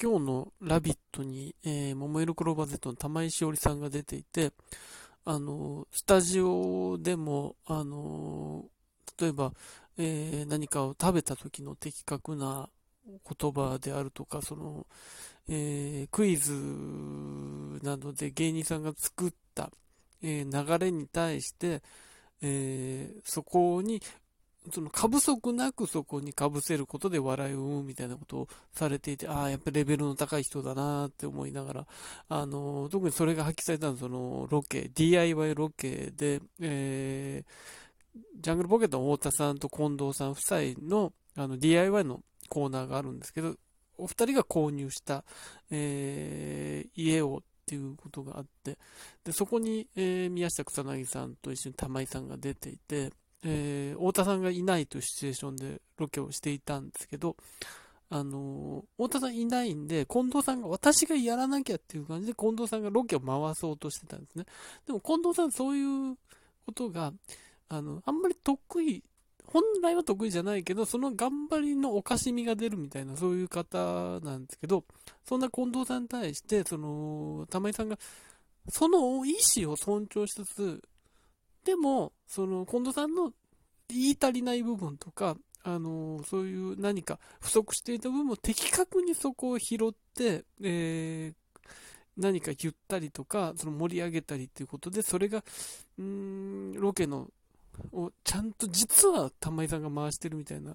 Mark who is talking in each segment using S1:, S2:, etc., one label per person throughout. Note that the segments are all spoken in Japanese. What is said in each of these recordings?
S1: 今日のラビットに、えー、桃色クローバー Z の玉井しおりさんが出ていて、あの、スタジオでも、あの、例えば、えー、何かを食べた時の的確な言葉であるとか、その、えー、クイズなどで芸人さんが作った、えー、流れに対して、えー、そこにその過不足なくそこにかぶせることで笑いを生むみたいなことをされていて、ああ、やっぱりレベルの高い人だなって思いながら、あの、特にそれが発揮されたのはそのロケ、DIY ロケで、えー、ジャングルポケットの太田さんと近藤さん夫妻のあの DIY のコーナーがあるんですけど、お二人が購入した、えー、家をっていうことがあって、で、そこに、えー、宮下草薙さんと一緒に玉井さんが出ていて、えー、太田さんがいないというシチュエーションでロケをしていたんですけど、あのー、太田さんいないんで、近藤さんが私がやらなきゃっていう感じで、近藤さんがロケを回そうとしてたんですね。でも近藤さんそういうことが、あの、あんまり得意、本来は得意じゃないけど、その頑張りのおかしみが出るみたいな、そういう方なんですけど、そんな近藤さんに対して、その、玉井さんが、その意思を尊重しつつ、でも、その、近藤さんの言い足りない部分とか、あの、そういう何か不足していた部分を的確にそこを拾って、えー、何か言ったりとか、その盛り上げたりっていうことで、それが、うん、ロケの、をちゃんと実は玉井さんが回してるみたいな、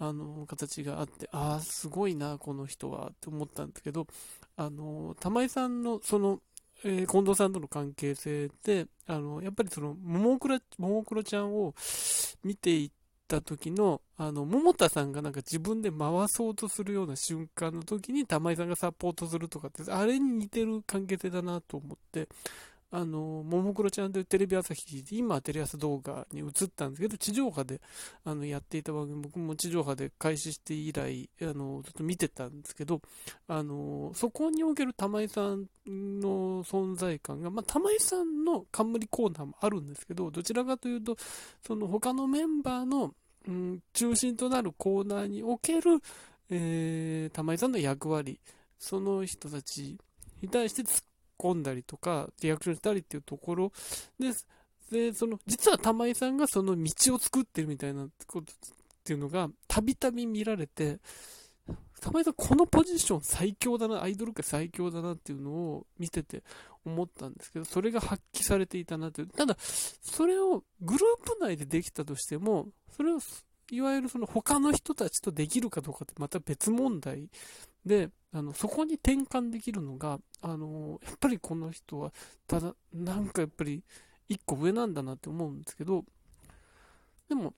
S1: あの、形があって、ああ、すごいな、この人は、って思ったんですけど、あの、玉井さんの、その、えー、近藤さんとの関係性で、あの、やっぱりその、ももクロ、ももクロちゃんを見ていった時の、あの、桃田さんがなんか自分で回そうとするような瞬間の時に玉井さんがサポートするとかって、あれに似てる関係性だなと思って、あの、ももクロちゃんというテレビ朝日で、今テレ朝動画に移ったんですけど、地上波で、あの、やっていた番組、僕も地上波で開始して以来、あの、ずっと見てたんですけど、あの、そこにおける玉井さんの存在感が、まあ、玉井さんの冠コーナーもあるんですけど、どちらかというと、その他のメンバーの、うん、中心となるコーナーにおける、えー、玉井さんの役割、その人たちに対して突っ込んだりとか、リアクションしたりっていうところで、で、その、実は玉井さんがその道を作ってるみたいなことっていうのが、たびたび見られて、玉井さんこのポジション最強だな、アイドル界最強だなっていうのを見てて思ったんですけど、それが発揮されていたなという。ただ、それをグループ内でできたとしても、それをいわゆるその他の人たちとできるかどうかってまた別問題で、あの、そこに転換できるのが、あの、やっぱりこの人は、ただ、なんかやっぱり、一個上なんだなって思うんですけど、でも、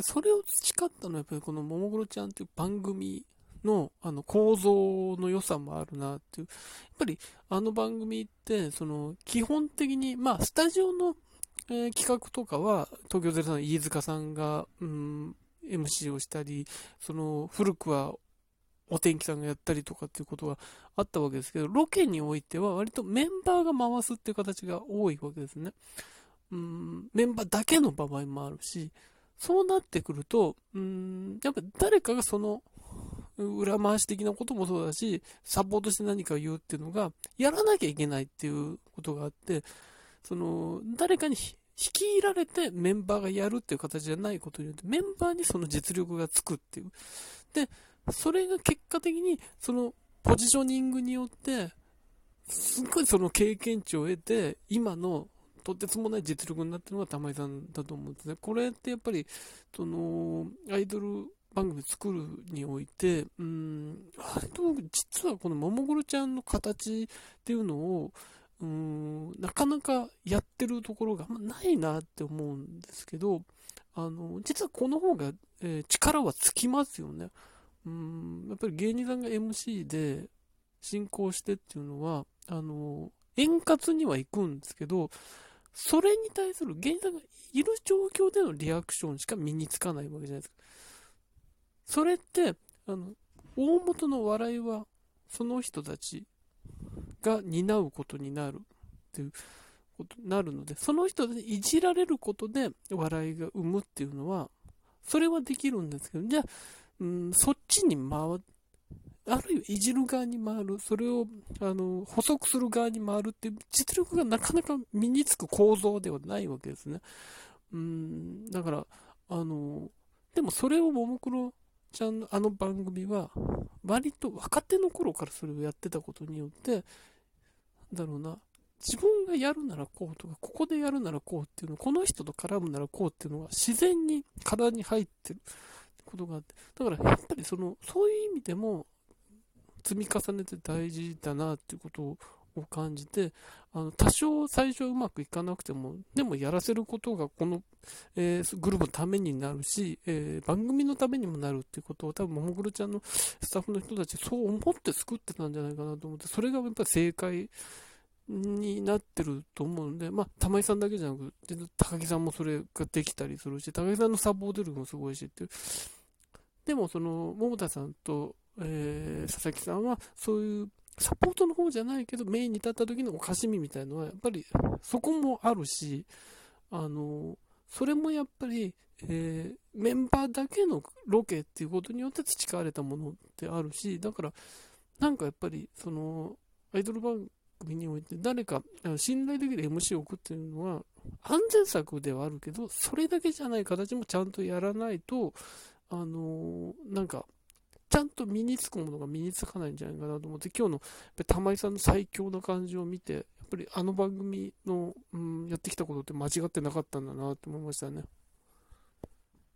S1: それを培ったのは、やっぱりこのももクロちゃんっていう番組の、あの、構造の良さもあるなっていう。やっぱり、あの番組って、その、基本的に、まあ、スタジオのえー、企画とかは、東京03の飯塚さんが、うん、MC をしたり、その、古くはお天気さんがやったりとかっていうことがあったわけですけど、ロケにおいては割とメンバーが回すっていう形が多いわけですね。うん、メンバーだけの場合もあるし、そうなってくると、うん、やっぱ誰かがその、裏回し的なこともそうだし、サポートして何かを言うっていうのが、やらなきゃいけないっていうことがあって、その、誰かに率いられてメンバーがやるっていう形じゃないことによって、メンバーにその実力がつくっていう。で、それが結果的に、その、ポジショニングによって、すっごいその経験値を得て、今のとてつもない実力になってるのが玉井さんだと思うんですね。これってやっぱり、その、アイドル番組作るにおいて、うん、あれと実はこのももクロちゃんの形っていうのを、うん、なかなかやってるところがあんまないなって思うんですけど、あの、実はこの方が、えー、力はつきますよね。うん、やっぱり芸人さんが MC で進行してっていうのは、あの、円滑には行くんですけど、それに対する芸人さんがいる状況でのリアクションしか身につかないわけじゃないですか。それって、あの、大元の笑いは、その人たちが担うことになるっていうことになるので、その人でいじられることで笑いが生むっていうのは、それはできるんですけど、じゃあ、うん、そっちに回るあるいはいじる側に回る、それを、あの、補足する側に回るっていう実力がなかなか身につく構造ではないわけですね。うん、だから、あの、でもそれをももクロちゃんのあの番組は、割と若手の頃からそれをやってたことによって、だろうな、自分がやるならこうとか、ここでやるならこうっていうの、この人と絡むならこうっていうのが自然に体に入ってる。ことがあって、だからやっぱりその、そういう意味でも、積み重ねて大事だなっていうことを感じて、あの多少最初うまくいかなくても、でもやらせることがこの、えー、グループのためになるし、えー、番組のためにもなるっていうことを多分、ももクロちゃんのスタッフの人たちそう思って作ってたんじゃないかなと思って、それがやっぱり正解になってると思うんで、まあ、玉井さんだけじゃなくて、高木さんもそれができたりするし、高木さんのサポート力もすごいしっていう。でも、その、桃田さんと、えー、佐々木さんは、そういうサポートの方じゃないけど、メインに立った時のおかしみみたいのは、やっぱりそこもあるし、あの、それもやっぱり、えー、メンバーだけのロケっていうことによって培われたものってあるし、だから、なんかやっぱり、その、アイドル番組において誰か信頼できる MC を置くっていうのは安全策ではあるけど、それだけじゃない形もちゃんとやらないと、あのー、なんか、ちゃんと身につくものが身につかないんじゃないかなと思って、今日の玉井さんの最強な感じを見て、やっぱりあの番組の、うん、やってきたことって間違ってなかったんだなって思いましたね。